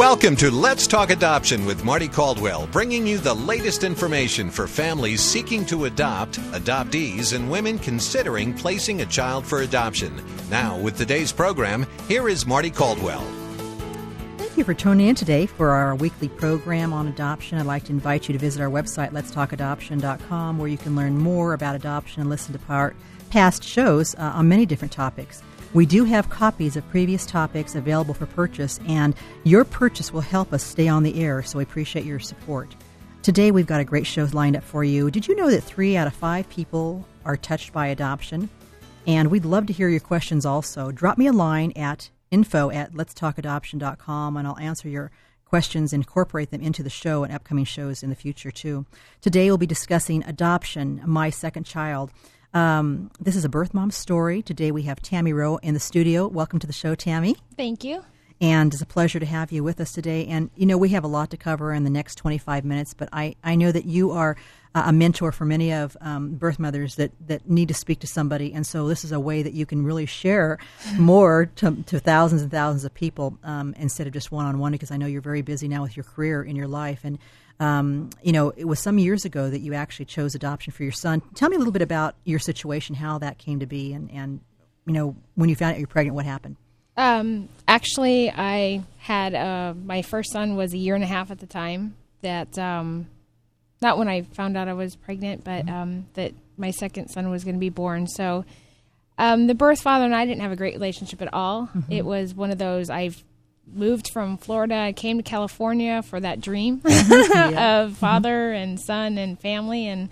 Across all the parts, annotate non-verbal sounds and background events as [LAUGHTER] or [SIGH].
Welcome to Let's Talk Adoption with Mardie Caldwell, bringing you the latest information for families seeking to adopt, adoptees, and women considering placing a child for adoption. Now, with today's program, here is Mardie Caldwell. Thank you for tuning in today for our weekly program on adoption. I'd like to invite you to visit our website, letstalkadoption.com, where you can learn more about adoption and listen to part, past shows uh, on many different topics. We do have copies of previous topics available for purchase, and your purchase will help us stay on the air, so we appreciate your support. Today, we've got a great show lined up for you. Did you know that three out of five people are touched by adoption? And we'd love to hear your questions also. Drop me a line at info at letstalkadoption.com, and I'll answer your questions, incorporate them into the show and upcoming shows in the future, too. Today, we'll be discussing adoption, my second child. Um, this is a birth mom story. Today we have Tammy Rowe in the studio. Welcome to the show, Tammy. Thank you. And it's a pleasure to have you with us today. And, you know, we have a lot to cover in the next 25 minutes, but I, I know that you are a mentor for many of um, birth mothers that, that need to speak to somebody. And so this is a way that you can really share more to, to thousands and thousands of people um, instead of just one on one, because I know you're very busy now with your career in your life. And um, you know, it was some years ago that you actually chose adoption for your son. Tell me a little bit about your situation, how that came to be, and, and you know, when you found out you're pregnant, what happened? Um, actually, I had uh, my first son was a year and a half at the time. That um, not when I found out I was pregnant, but mm-hmm. um, that my second son was going to be born. So um, the birth father and I didn't have a great relationship at all. Mm-hmm. It was one of those I've moved from Florida. I came to California for that dream [LAUGHS] yeah. [LAUGHS] of father and son and family. And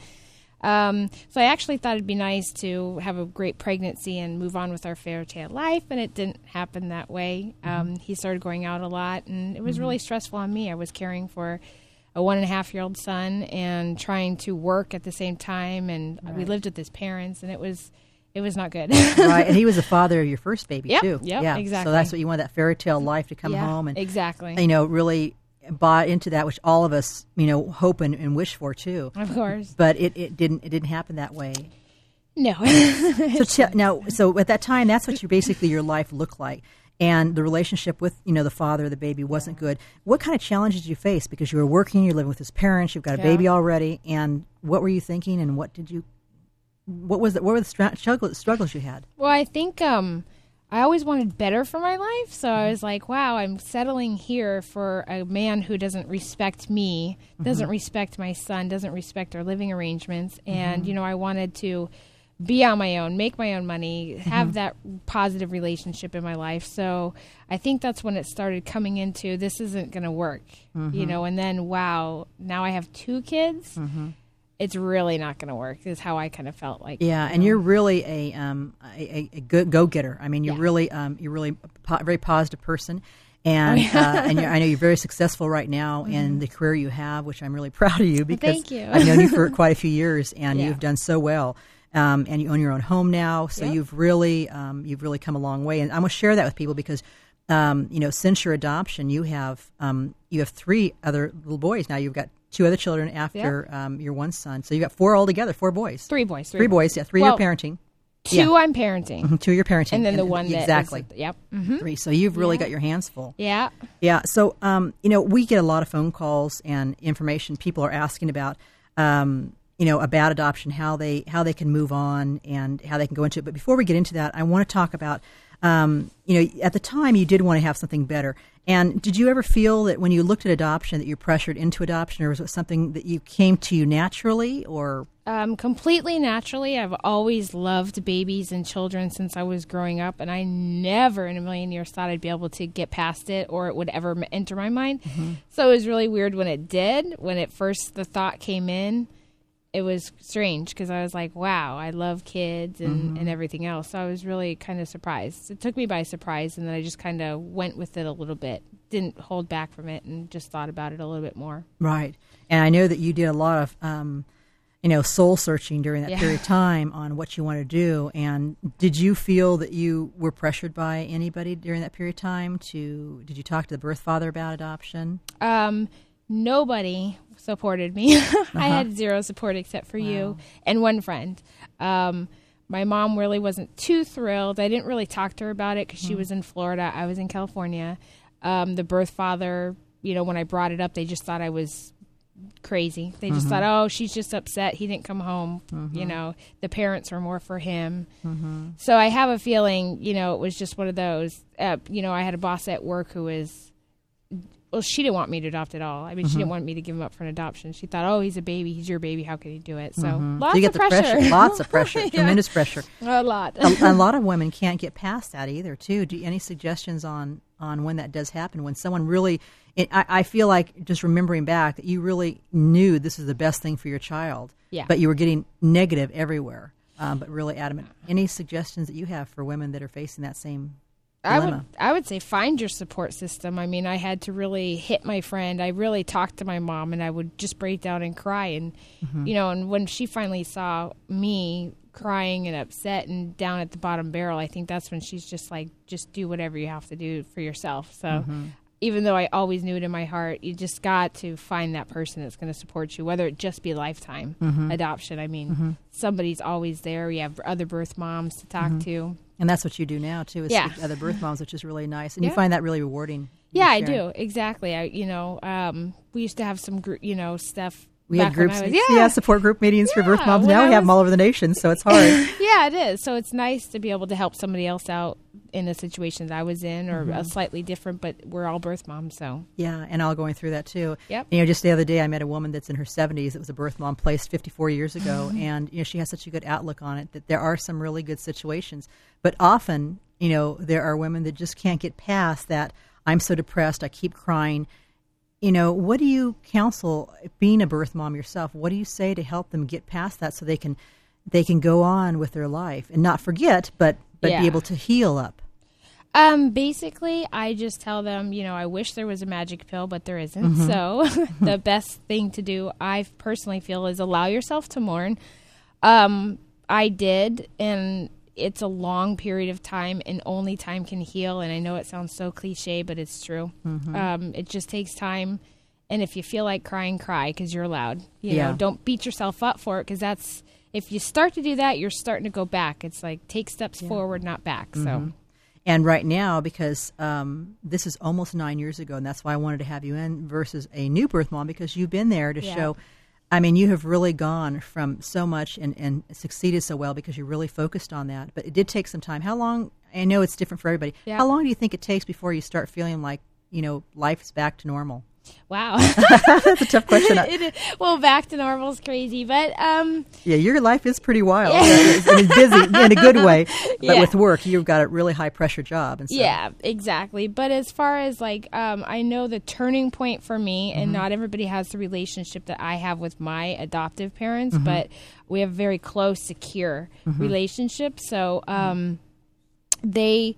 um, so I actually thought it'd be nice to have a great pregnancy and move on with our fairy tale life. And it didn't happen that way. Mm-hmm. Um, he started going out a lot, and it was mm-hmm. really stressful on me. I was caring for a one and a half year old son and trying to work at the same time. And right. we lived with his parents, and it was it was not good. right, and he was the [LAUGHS] father of your first baby yep, too. Yep, yeah, exactly. So that's what you want that fairy tale life to come yeah, home and exactly. You know, really bought into that, which all of us you know hope and, and wish for too. Of course, but it, it didn't it didn't happen that way. No. [LAUGHS] so [LAUGHS] t- now, so at that time, that's what you basically your life looked like and the relationship with you know the father of the baby wasn't good what kind of challenges did you face because you were working you're living with his parents you've got a yeah. baby already and what were you thinking and what did you what was it? What were the struggles, struggles you had? Well, I think um, I always wanted better for my life, so I was like, "Wow, I'm settling here for a man who doesn't respect me, doesn't mm-hmm. respect my son, doesn't respect our living arrangements." And mm-hmm. you know, I wanted to be on my own, make my own money, have mm-hmm. that positive relationship in my life. So I think that's when it started coming into this isn't going to work, you mm-hmm. know. And then, wow, now I have two kids mm-hmm it's really not going to work. Is how I kind of felt like. Yeah, and you're really a um, a, a good go getter. I mean, you're yeah. really um, you're really a po- very positive person, and oh, [LAUGHS] yeah. uh, and I know you're very successful right now mm-hmm. in the career you have, which I'm really [LAUGHS] proud of you because well, you. I've known you for [LAUGHS] quite a few years, and yeah. you've done so well. Um, and you own your own home now, so yep. you've really um, you've really come a long way. And I'm going to share that with people because um, you know, since your adoption, you have um, you have three other little boys now. You've got two other children after um, your one son. So you got four altogether, four boys. Three boys. Three, three boys. boys. Yeah, three well, you're parenting. Two yeah. I'm parenting. Mm-hmm, two you're parenting. And then and, the one exactly. Is, yep. Mm-hmm. Three. So you've really yeah. got your hands full. Yeah. Yeah. So um, you know, we get a lot of phone calls and information. People are asking about. Um, you know about adoption, how they how they can move on, and how they can go into it. But before we get into that, I want to talk about um, you know, at the time you did want to have something better. And did you ever feel that when you looked at adoption that you're pressured into adoption, or was it something that you came to you naturally, or? Um, completely naturally. I've always loved babies and children since I was growing up, and I never in a million years thought I'd be able to get past it or it would ever enter my mind. Mm-hmm. So it was really weird when it did. When it first the thought came in, it was strange because I was like, wow, I love kids and, mm-hmm. and everything else. So I was really kind of surprised. It took me by surprise, and then I just kind of went with it a little bit, didn't hold back from it, and just thought about it a little bit more. Right. And I know that you did a lot of, um, you know, soul searching during that yeah. period of time on what you want to do. And did you feel that you were pressured by anybody during that period of time to, did you talk to the birth father about adoption? Um, nobody supported me. [LAUGHS] uh-huh. I had zero support except for wow. you and one friend. Um, my mom really wasn't too thrilled. I didn't really talk to her about it because mm. she hmm. was in Florida. I was in California. Um, the birth father, you know, when I brought it up, they just thought I was crazy. They just Mm-hmm. thought, oh, she's just upset. He didn't come home. You know, the parents were more for him. Mm-hmm. So I have a feeling, you know, it was just one of those. Uh, you know, I had a boss at work who was, well, she didn't want me to adopt at all. I mean, she Mm-hmm. didn't want me to give him up for an adoption. She thought, oh, he's a baby. He's your baby. How can he do it? So Mhm. lots you get of the pressure. lots of [LAUGHS] pressure, Yeah. tremendous pressure. A lot. a, a [LAUGHS] lot of women can't get past that either. Too. Do you, any suggestions on on when that does happen? When someone really, it, I, I feel like just remembering back that you really knew this is the best thing for your child, Yeah. but you were getting negative everywhere, um, but really adamant. Any suggestions that you have for women that are facing that same I would? I would say find your support system. I mean, I had to really hit my friend. I really talked to my mom, and I would just break down and cry. And Mm-hmm. you know, and when she finally saw me crying and upset and down at the bottom barrel, I think that's when she's just like, just do whatever you have to do for yourself. So. Mm-hmm. Even though I always knew it in my heart, you just got to find that person that's going to support you, whether it just be lifetime Mm-hmm. adoption. I mean, somebody's always there. You have other birth moms to talk Mm-hmm. to. And that's what you do now too, is Yeah. other birth moms, which is really nice, and you find that really rewarding. Yeah, I do exactly. I you know um, we used to have some gr- you know stuff. We had groups, was- yeah. yeah, support group meetings for birth moms. Now I we have them all over the nation, so it's hard. [LAUGHS] yeah, it is. So it's nice to be able to help somebody else out in a situation that I was in, or Mm-hmm. a slightly different. But we're all birth moms, so Yeah, and all going through that too. Yep. You know, just the other day I met a woman that's in her 70s. It was a birth mom placed 54 years ago, and you know she has such a good outlook on it that there are some really good situations. But often, you know, there are women that just can't get past that. I'm so depressed. I keep crying. You know, what do you counsel being a birth mom yourself? What do you say to help them get past that so they can they can go on with their life and not forget, but but Yeah. be able to heal up? Um, basically, I just tell them, you know, I wish there was a magic pill, but there isn't. Mm-hmm. So, [LAUGHS] the best thing to do, I personally feel, is allow yourself to mourn. Um, I did, and it's a long period of time, and only time can heal. And I know it sounds so cliche, but it's true. Mm-hmm. Um, it just takes time. And if you feel like crying, cry because you're allowed. You Yeah. know, don't beat yourself up for it because that's if you start to do that, you're starting to go back. It's like take steps forward, not back. Mm-hmm. So. And right now, because um, this is almost nine years ago, and that's why I wanted to have you in versus a new birth mom because you've been there to Yeah. show. I mean, you have really gone from so much and, and succeeded so well because you really focused on that. But it did take some time. How long? I know it's different for everybody. Yeah. How long do you think it takes before you start feeling like you know life is back to normal? Wow. [LAUGHS] That's a tough question. [LAUGHS] It well, back to normal is crazy, but um, yeah, your life is pretty wild. It's, it's busy [LAUGHS] in a good way, but Yeah. with work, you've got a really high pressure job. And so, yeah, exactly. But as far as like, um, I know the turning point for me, Mm-hmm. and not everybody has the relationship that I have with my adoptive parents, Mm-hmm. but we have very close, secure relationship. So um, they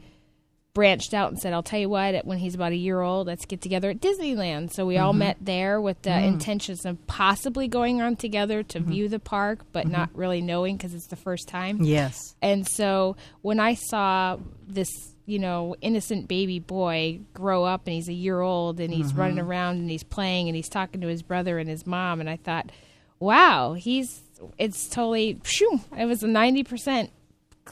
branched out and said, "I'll tell you what. When he's about a year old, let's get together at Disneyland." So we all mm-hmm. met there with the mm. intentions of possibly going on together to mm-hmm. view the park, but mm-hmm. not really knowing because it's the first time. Yes. And so when I saw this, you know, innocent baby boy grow up and he's a year old and he's running around and he's playing and he's talking to his brother and his mom, and I thought, wow, he's it's totally phew, it was a ninety percent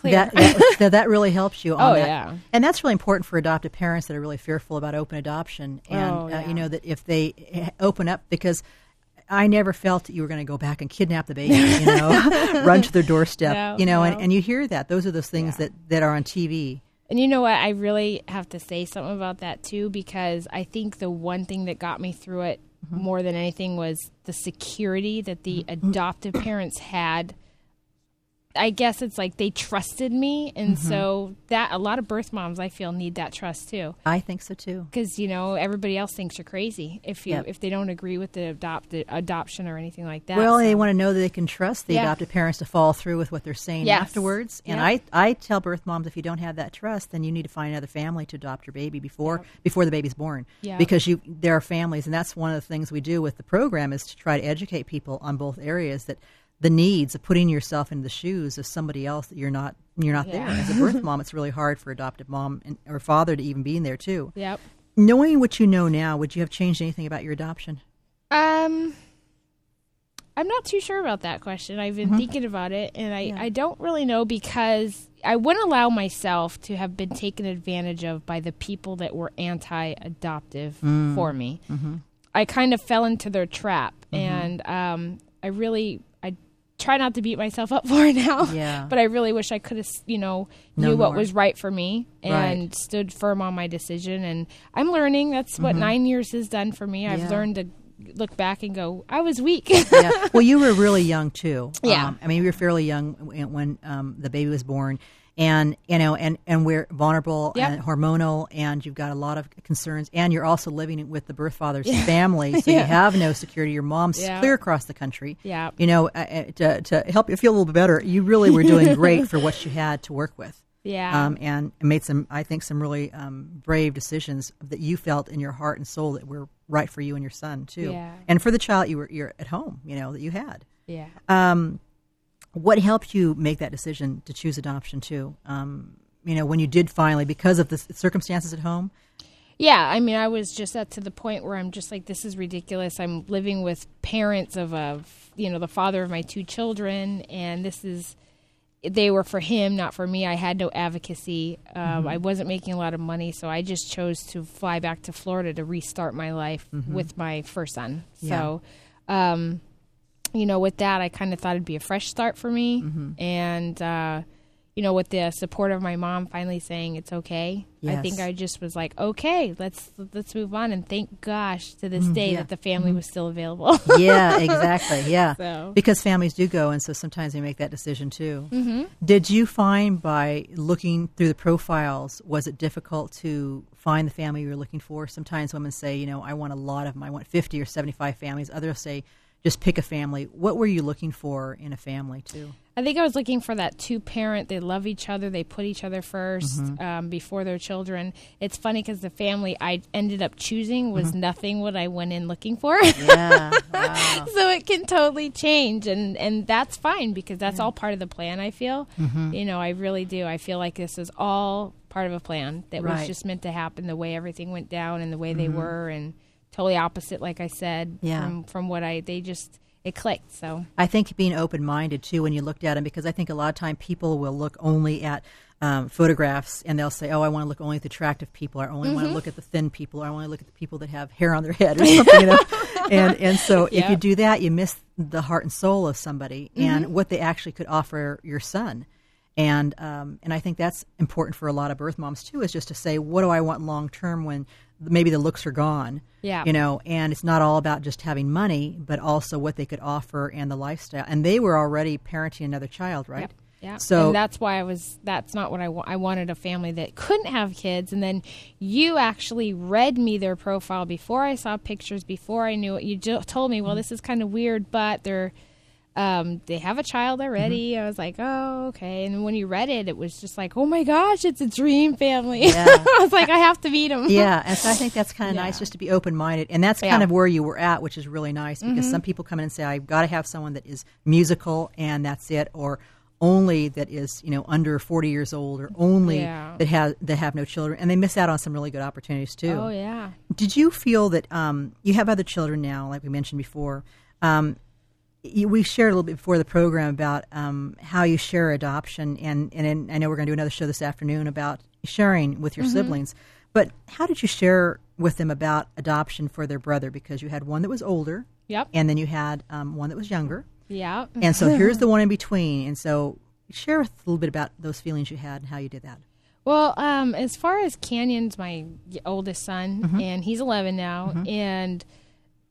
clear. That, [LAUGHS] that that really helps you. On Oh, that. yeah. and that's really important for adoptive parents that are really fearful about open adoption, and Oh, uh, you know that if they eh, open up because. I never felt that you were going to go back and kidnap the baby, you know, [LAUGHS] run to their doorstep, No, you know, and, no. and you hear that. Those are those things that, that are on TV. And you know what? I really have to say something about that too, because I think the one thing that got me through it more than anything was the security that the adoptive parents had. I guess it's like they trusted me, and mm-hmm. so that a lot of birth moms I feel need that trust too, I think so too. because you know everybody else thinks you're crazy if you Yep. if they don't agree with the adopt adoption or anything like that. Well, they want to know that they can trust the Yeah. adoptive parents to follow through with what they're saying Yes. afterwards. And. I, I tell birth moms if you don't have that trust, then you need to find another family to adopt your baby before before the baby's born. Yeah. Because you there are families, and that's one of the things we do with the program is to try to educate people on both areas that the needs of putting yourself in the shoes of somebody else that you're not you're not there. As a birth [LAUGHS] mom, it's really hard for adoptive mom and, or father to even be in there too. Yep. Knowing what you know now, would you have changed anything about your adoption? Um, I'm not too sure about that question. I've been thinking about it, and I, I don't really know because I wouldn't allow myself to have been taken advantage of by the people that were anti adoptive for me. I kind of fell into their trap, and um, I really. Try not to beat myself up [LAUGHS] for it now, Yeah. but I really wish I could have, you know, Know knew what was right for me and Right. stood firm on my decision. And I'm learning. That's what nine years has done for me. I've Mm-hmm. Learned to look back and go, I was weak. yeah. Well, you were really young too. [LAUGHS] Yeah. Um, I mean, you were fairly young when, when um, the baby was born, and you know, and and we're vulnerable Yep. and hormonal, and you've got a lot of concerns, and you're also living with the birth father's family, [LAUGHS] so you have no security. Your mom's Yeah. clear across the country. Yeah. You know, uh, uh, to to help you feel a little bit better, you really were doing [LAUGHS] great for what you had to work with. Yeah. Um, and made some, I think, some really um, brave decisions that you felt in your heart and soul that were right for you and your son too, Yeah. and for the child you were you're at home, you know, that you had. yeah. Um, what helped you make that decision to choose adoption too? Um, you know, when you did finally, because of the circumstances at home. Yeah, I mean, I was just at to the point where I'm just like, this is ridiculous. I'm living with parents of a, you know, the father of my two children, and this is, they were for him, not for me. I had no advocacy. Um, I wasn't making a lot of money, so I just chose to fly back to Florida to restart my life with my first son. So, um, you know, with that, I kind of thought it'd be a fresh start for me, and. Uh, you know, with the support of my mom finally saying it's okay, I think I just was like, okay, let's let's move on. And thank gosh to this day yeah. that the family was still available. Yeah, [LAUGHS] exactly. Yeah, So- because families do go, and so sometimes they make that decision too. Mm-hmm. Did you find by looking through the profiles, was it difficult to find the family you were looking for? Sometimes women say, you know, I want a lot of them. I want fifty or seventy-five families. Others say, just pick a family. What were you looking for in a family too? I think I was looking for that two parent. They love each other. They put each other 1st Mm-hmm. um, before their children. It's funny because the family I ended up choosing was Mm-hmm. nothing what I went in looking for. Yeah, [LAUGHS] wow. so it can totally change and and that's fine because that's all part of the plan i feel Mm-hmm. you know i really do i feel like this is all part of a plan that Right. was just meant to happen the way everything went down and the way they were and totally opposite like i said Mm-hmm. Yeah. from from what i they just it clicked so I think being open minded too when you looked at them because I think a lot of time people will look only at um, photographs and they'll say, "Oh, I want to look only at the attractive people. or I only want to look at the thin people. Or I want to look at the people that have hair on their head or [LAUGHS] something." You know? [LAUGHS] and and so if you do that, you miss the heart and soul of somebody and what they actually could offer your son. And um, and I think that's important for a lot of birth moms too, is just to say, what do I want long term when maybe the looks are gone? Yeah. You know, and it's not all about just having money, but also what they could offer and the lifestyle. And they were already parenting another child, right? Yep. Yeah. So and that's why I was. That's not what I wa- I wanted a family that couldn't have kids. And then you actually read me their profile before I saw pictures. Before I knew it, you told me, well, mm-hmm. this is kind of weird, but they're. Um, they have a child already. I was like, oh, okay. And when you read it, it was just like, oh my gosh, it's a dream family. Yeah. [LAUGHS] I was like, I have to meet them. yeah, and so I think that's kind of Yeah. nice just to be open minded, and that's Yeah. kind of where you were at, which is really nice because some people come in and say, "I've got to have someone that is musical, and that's it," or only that is you know under forty years old, or only Yeah. that has that have no children, and they miss out on some really good opportunities too. Oh yeah. Did you feel that um, you have other children now, like we mentioned before? Um, we shared a little bit before the program about um, how you share adoption, and, and in, I know we're going to do another show this afternoon about sharing with your siblings. But how did you share with them about adoption for their brother? Because you had one that was older, Yep. and then you had um, one that was younger, Yeah. and so [LAUGHS] here's the one in between. And so share a little bit about those feelings you had and how you did that. Well, um, as far as Canyon's my oldest son, Mm-hmm. and he's 11 now, and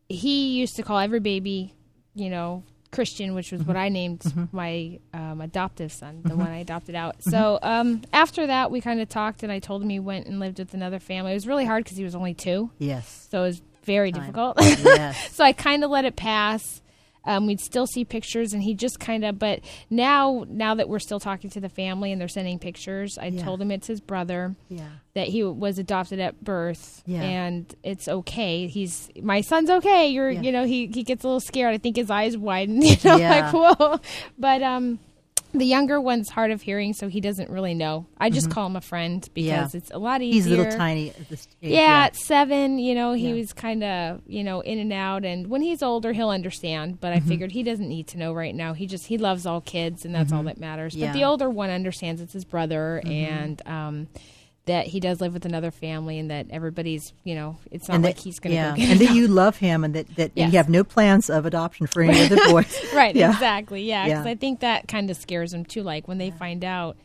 he used to call every baby, you know, Christian, which was what Mm-hmm. I named my um, adoptive son, the one I adopted out. So um, after that, we kind of talked, and I told him he went and lived with another family. It was really hard because he was only two, Yes. so it was very Time. difficult. Yes. [LAUGHS] so I kind of let it pass. Um, we'd still see pictures, and he just kind of. But now, now that we're still talking to the family and they're sending pictures, I Yeah. told him it's his brother Yeah. that he was adopted at birth Yeah. and it's okay he's my son's okay you're Yeah. you know he he gets a little scared i think his eyes widen [LAUGHS] you know Yeah. like whoa but um The younger one's hard of hearing, so he doesn't really know. I just call him a friend because Yeah. it's a lot easier. He's a little tiny at this age. Yeah, at seven, you know, he Yeah. was kind of, you know, in and out. And when he's older, he'll understand. But I Mm-hmm. figured he doesn't need to know right now. He just he loves all kids, and that's all that matters. Mm-hmm. Yeah. Mm-hmm. But the older one understands it's his brother, and um, that he does live with another family, and that everybody's, you know, it's not and like that, he's going to yeah, go get and that you love him, and that that Yes. you have no plans of adoption for any other [LAUGHS] boys. right Yeah. exactly yeah because Yeah. i think that kind of scares them too like when they find out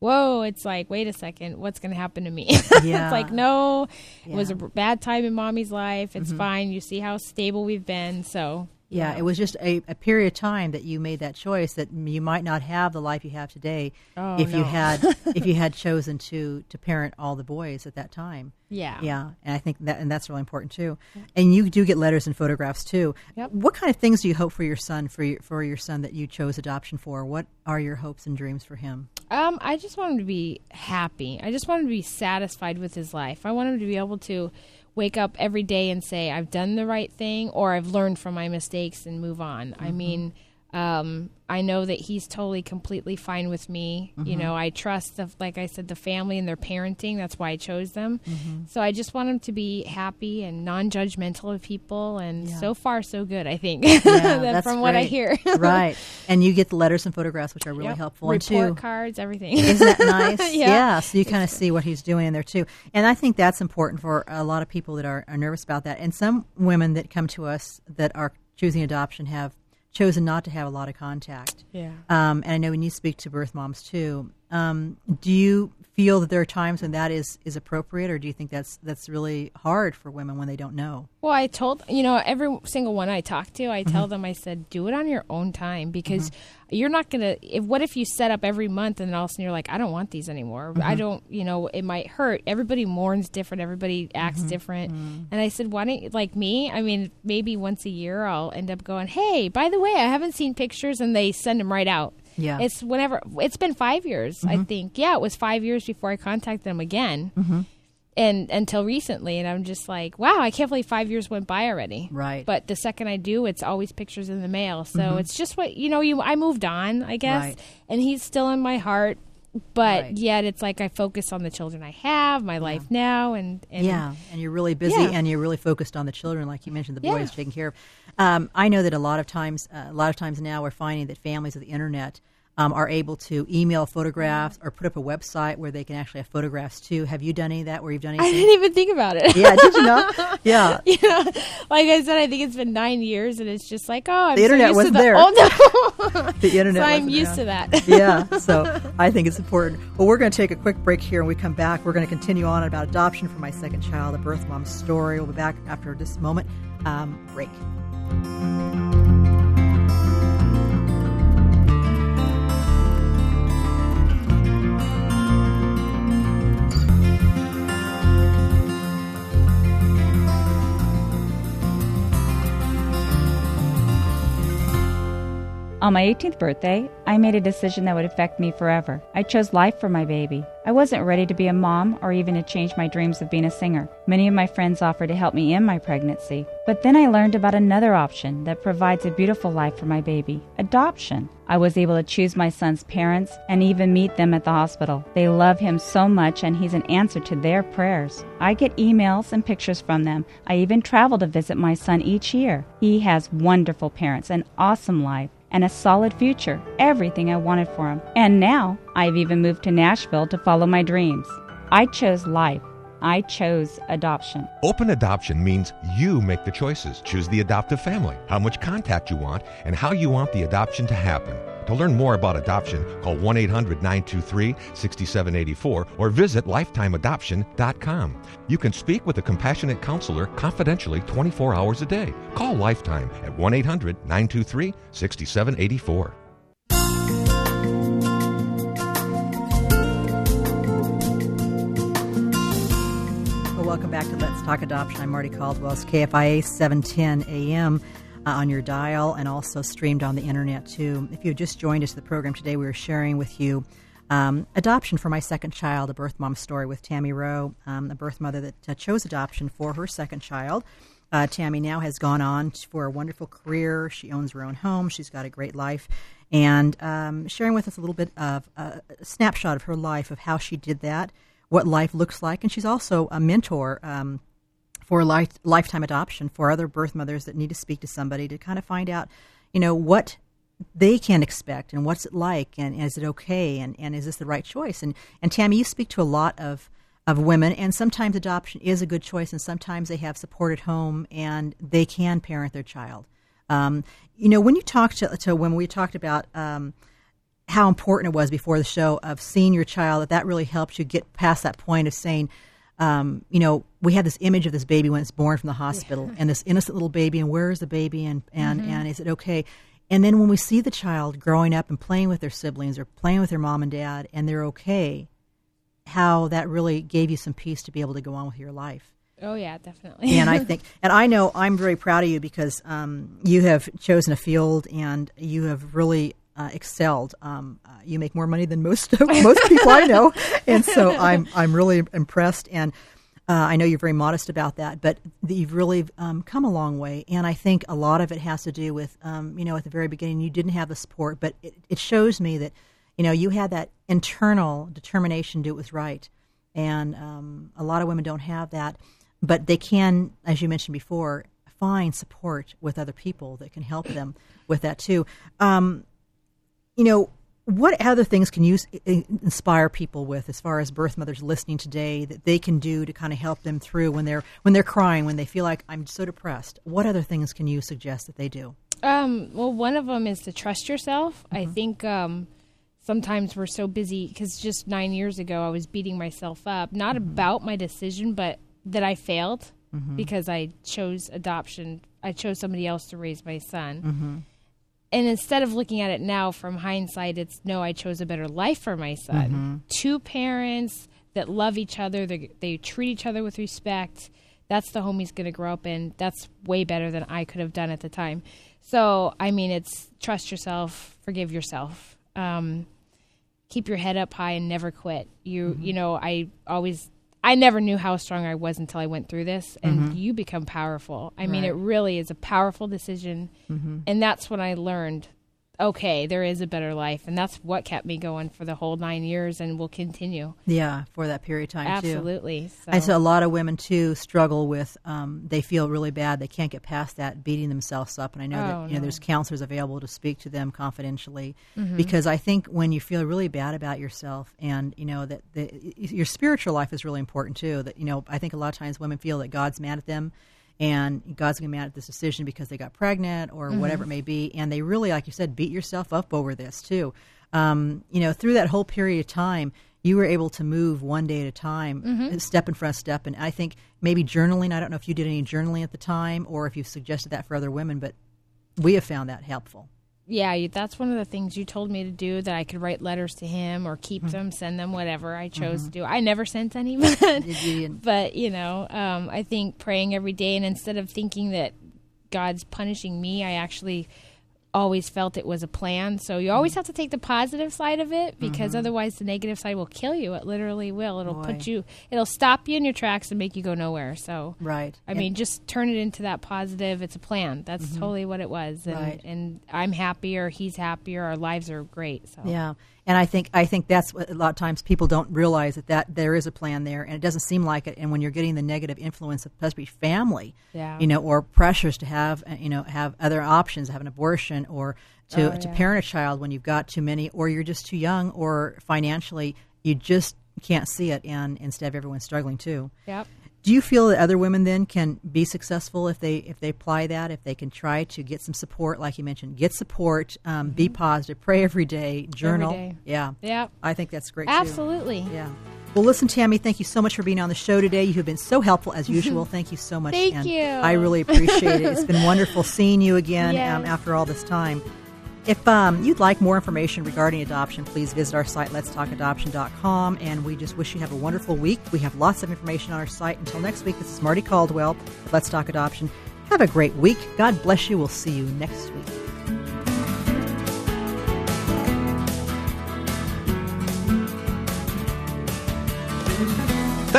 whoa it's like wait a second what's going to happen to me [LAUGHS] Yeah. it's like no it was a. Mm-hmm. bad time in mommy's life it's fine you see how stable we've been so Yeah, it was just a, a period of time that you made that choice that you might not have the life you have today Oh, if you had [LAUGHS] if you had chosen to to parent all the boys at that time. yeah Yeah, and I think that and that's really important too. And you do get letters and photographs too. Yep. What kind of things do you hope for your son for your, for your son that you chose adoption for? What are your hopes and dreams for him? Um, I just want him to be happy. I just want him to be satisfied with his life. I want him to be able to wake up every day and say, I've done the right thing or I've learned from my mistakes and move on. I mm-hmm. mean, um, I know that he's totally, completely fine with me. You know, I trust, the, like I said, the family and their parenting. That's why I chose them. So I just want him to be happy and non judgmental of people. And Yeah. so far, so good, I think, Yeah, [LAUGHS] that's from what I hear. [LAUGHS] right, and you get the letters and photographs, which are really Yep. helpful. And Report too, cards, everything. Isn't that [LAUGHS] nice? Yeah. So you kind of see what he's doing in there too. And I think that's important for a lot of people that are, are nervous about that. And some women that come to us that are choosing adoption have chosen not to have a lot of contact. Yeah. Um, and I know when you speak to birth moms too, um, do you feel that there are times when that is, is appropriate, or do you think that's that's really hard for women when they don't know? Well, I told you know every single one I talk to, I Mm-hmm. tell them I said do it on your own time because you're not gonna. If what if you set up every month and then all of a sudden you're like I don't want these anymore. Mm-hmm. I don't. You know it might hurt. Everybody mourns different. Everybody Mm-hmm. acts different. And I said why don't you like me? I mean maybe once a year I'll end up going hey by the way I haven't seen pictures and they send them right out. Yeah. It's whenever it's been five years Mm-hmm. I think. Yeah, it was five years before I contacted them again Mm-hmm. and until recently and i'm just like wow i can't believe five years went by already Right. but the second i do it's always pictures in the mail so it's just what you know you i moved on i guess Right. and he's still in my heart but Right. yet it's like i focus on the children i have my life now and, and yeah, and you're really busy, Yeah. and you're really focused on the children, like you mentioned, the Yeah. boys taken care of. Um, I know that a lot of times, uh, a lot of times now, we're finding that families of the internet um, are able to email photographs or put up a website where they can actually have photographs too. Have you done any of that? Where you've done anything? i didn't even think about it yeah, did you know? [LAUGHS] Yeah, you know, like I said, I think it's been nine years, and it's just like, oh, I'm The so internet wasn't to the, there. Oh [LAUGHS] no, the internet. so I'm used around. to that. yeah, so I think it's important. Well, we're going to take a quick break here. When we come back, we're going to continue on about adoption for my second child, a birth mom's story. We'll be back after this moment. Um, break. On my 18th birthday, I made a decision that would affect me forever. I chose life for my baby. I wasn't ready to be a mom or even to change my dreams of being a singer. Many of my friends offered to help me in my pregnancy. But then I learned about another option that provides a beautiful life for my baby adoption. I was able to choose my son's parents and even meet them at the hospital. They love him so much, and he's an answer to their prayers. I get emails and pictures from them. I even travel to visit my son each year. He has wonderful parents, an awesome life and a solid future, everything I wanted for him. And now I've even moved to Nashville to follow my dreams. I chose life. I chose adoption. Open adoption means you make the choices. Choose the adoptive family, how much contact you want, and how you want the adoption to happen. To learn more about adoption, call 1 800 923 6784 or visit lifetimeadoption.com. You can speak with a compassionate counselor confidentially 24 hours a day. Call Lifetime at 1 800 923 6784. Welcome back to Let's Talk Adoption. I'm Mardie Caldwell. It's KFIA 710 AM uh, on your dial and also streamed on the internet too. If you just joined us the program today, we are sharing with you um, adoption for my second child, a birth mom story with Tammy Rowe, um, a birth mother that uh, chose adoption for her second child. Uh, Tammy now has gone on for a wonderful career. She owns her own home. She's got a great life. and um, sharing with us a little bit of a snapshot of her life, of how she did that, what life looks like. And she's also a mentor um, for life, lifetime adoption for other birth mothers that need to speak to somebody to kind of find out, you know, what they can expect and what's it like and, and is it okay and, and is this the right choice? And and Tammy you speak to a lot of of women and sometimes adoption is a good choice and sometimes they have support at home and they can parent their child. Um, you know when you talk to, to when we talked about um, how important it was before the show of seeing your child that that really helps you get past that point of saying um, you know, we had this image of this baby when it's born from the hospital, yeah. and this innocent little baby, and where is the baby, and and mm-hmm. and is it okay? And then when we see the child growing up and playing with their siblings or playing with their mom and dad and they're okay, how that really gave you some peace to be able to go on with your life. Oh yeah, definitely. and I think, [LAUGHS] and I know I'm very proud of you because um, you have chosen a field and you have really uh, excelled. Um, uh, you make more money than most [LAUGHS] most people I know, and so [LAUGHS] I'm I'm really impressed. And uh, I know you're very modest about that, but you've really um, come a long way. And I think a lot of it has to do with, um, you know, at the very beginning, you didn't have the support, but it, it, shows me that, you know, you had that internal determination to do it was right. And um, a lot of women don't have that, but they can, as you mentioned before, find support with other people that can help them with that too. Um, you know, what other things can you inspire people with as far as birth mothers listening today that they can do to kind of help them through when they're when they're crying when they feel like i'm so depressed what other things can you suggest that they do um, well one of them is to trust yourself mm-hmm. i think um, sometimes we're so busy because just nine years ago i was beating myself up not mm-hmm. about my decision but that i failed mm-hmm. because i chose adoption i chose somebody else to raise my son mm-hmm and instead of looking at it now from hindsight, it's no, I chose a better life for my son. Mm-hmm. Two parents that love each other, they, they treat each other with respect. That's the home he's going to grow up in. That's way better than I could have done at the time. So, I mean, it's trust yourself, forgive yourself, um, keep your head up high, and never quit. You, mm-hmm. you know, I always I never knew how strong I was until I went through this, and mm-hmm. you become powerful. I right. mean, it really is a powerful decision, mm-hmm. and that's when I learned okay, there is a better life, and that's what kept me going for the whole nine years, and will continue. Yeah, for that period of time Absolutely. too. Absolutely. So. a lot of women too struggle with. Um, they feel really bad. They can't get past that, beating themselves up. And I know oh, that you know there's counselors available to speak to them confidentially, mm-hmm. because I think when you feel really bad about yourself, and you know that the, your spiritual life is really important too. That you know, I think a lot of times women feel that God's mad at them and God's going to be mad at this decision because they got pregnant or mm-hmm. whatever it may be. And they really, like you said, beat yourself up over this too. Um, you know, through that whole period of time, you were able to move one day at a time, mm-hmm. step in front of step. And I think maybe journaling, I don't know if you did any journaling at the time or if you suggested that for other women, but we have found that helpful yeah, that's one of the things you told me to do that I could write letters to him or keep mm-hmm. them, send them, whatever I chose mm-hmm. to do. I never sent any, [LAUGHS] but, but you know, um, I think praying every day, and instead of thinking that God's punishing me, I actually always felt it was a plan. So you always mm-hmm. have to take the positive side of it because mm-hmm. otherwise the negative side will kill you. It literally will. It'll Boy. put you it'll stop you in your tracks and make you go nowhere. So Right. I and mean just turn it into that positive. It's a plan. That's mm-hmm. totally what it was. And right. and I'm happier, he's happier, our lives are great. So Yeah. And I think I think that's what a lot of times people don't realize that, that there is a plan there, and it doesn't seem like it. And when you're getting the negative influence of especially family, yeah. you know, or pressures to have uh, you know have other options, have an abortion, or to oh, to yeah. parent a child when you've got too many, or you're just too young, or financially you just can't see it, and instead of everyone struggling too. Yep. Do you feel that other women then can be successful if they if they apply that if they can try to get some support like you mentioned get support um, mm-hmm. be positive pray every day journal? every day. yeah. Yeah I think that's great absolutely. Too. yeah. Well listen Tammy thank you so much for being on the show today. You have been so helpful as usual. [LAUGHS] Thank you so much thank you. I really appreciate it. It's been wonderful seeing you again yes. um, after all this time if um, you'd like more information regarding adoption, please visit our site, letstalkadoption.com. And we just wish you have a wonderful week. We have lots of information on our site. Until next week, this is Mardie Caldwell, Let's Talk Adoption. Have a great week. God bless you. We'll see you next week.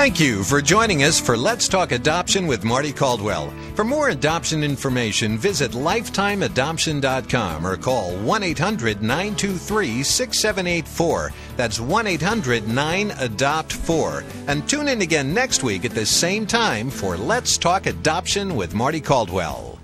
Thank you for joining us for Let's Talk Adoption with Mardie Caldwell. For more adoption information, visit lifetimeadoption.com or call 1 800 923 6784. That's 1 800 9 Adopt 4. And tune in again next week at the same time for Let's Talk Adoption with Mardie Caldwell.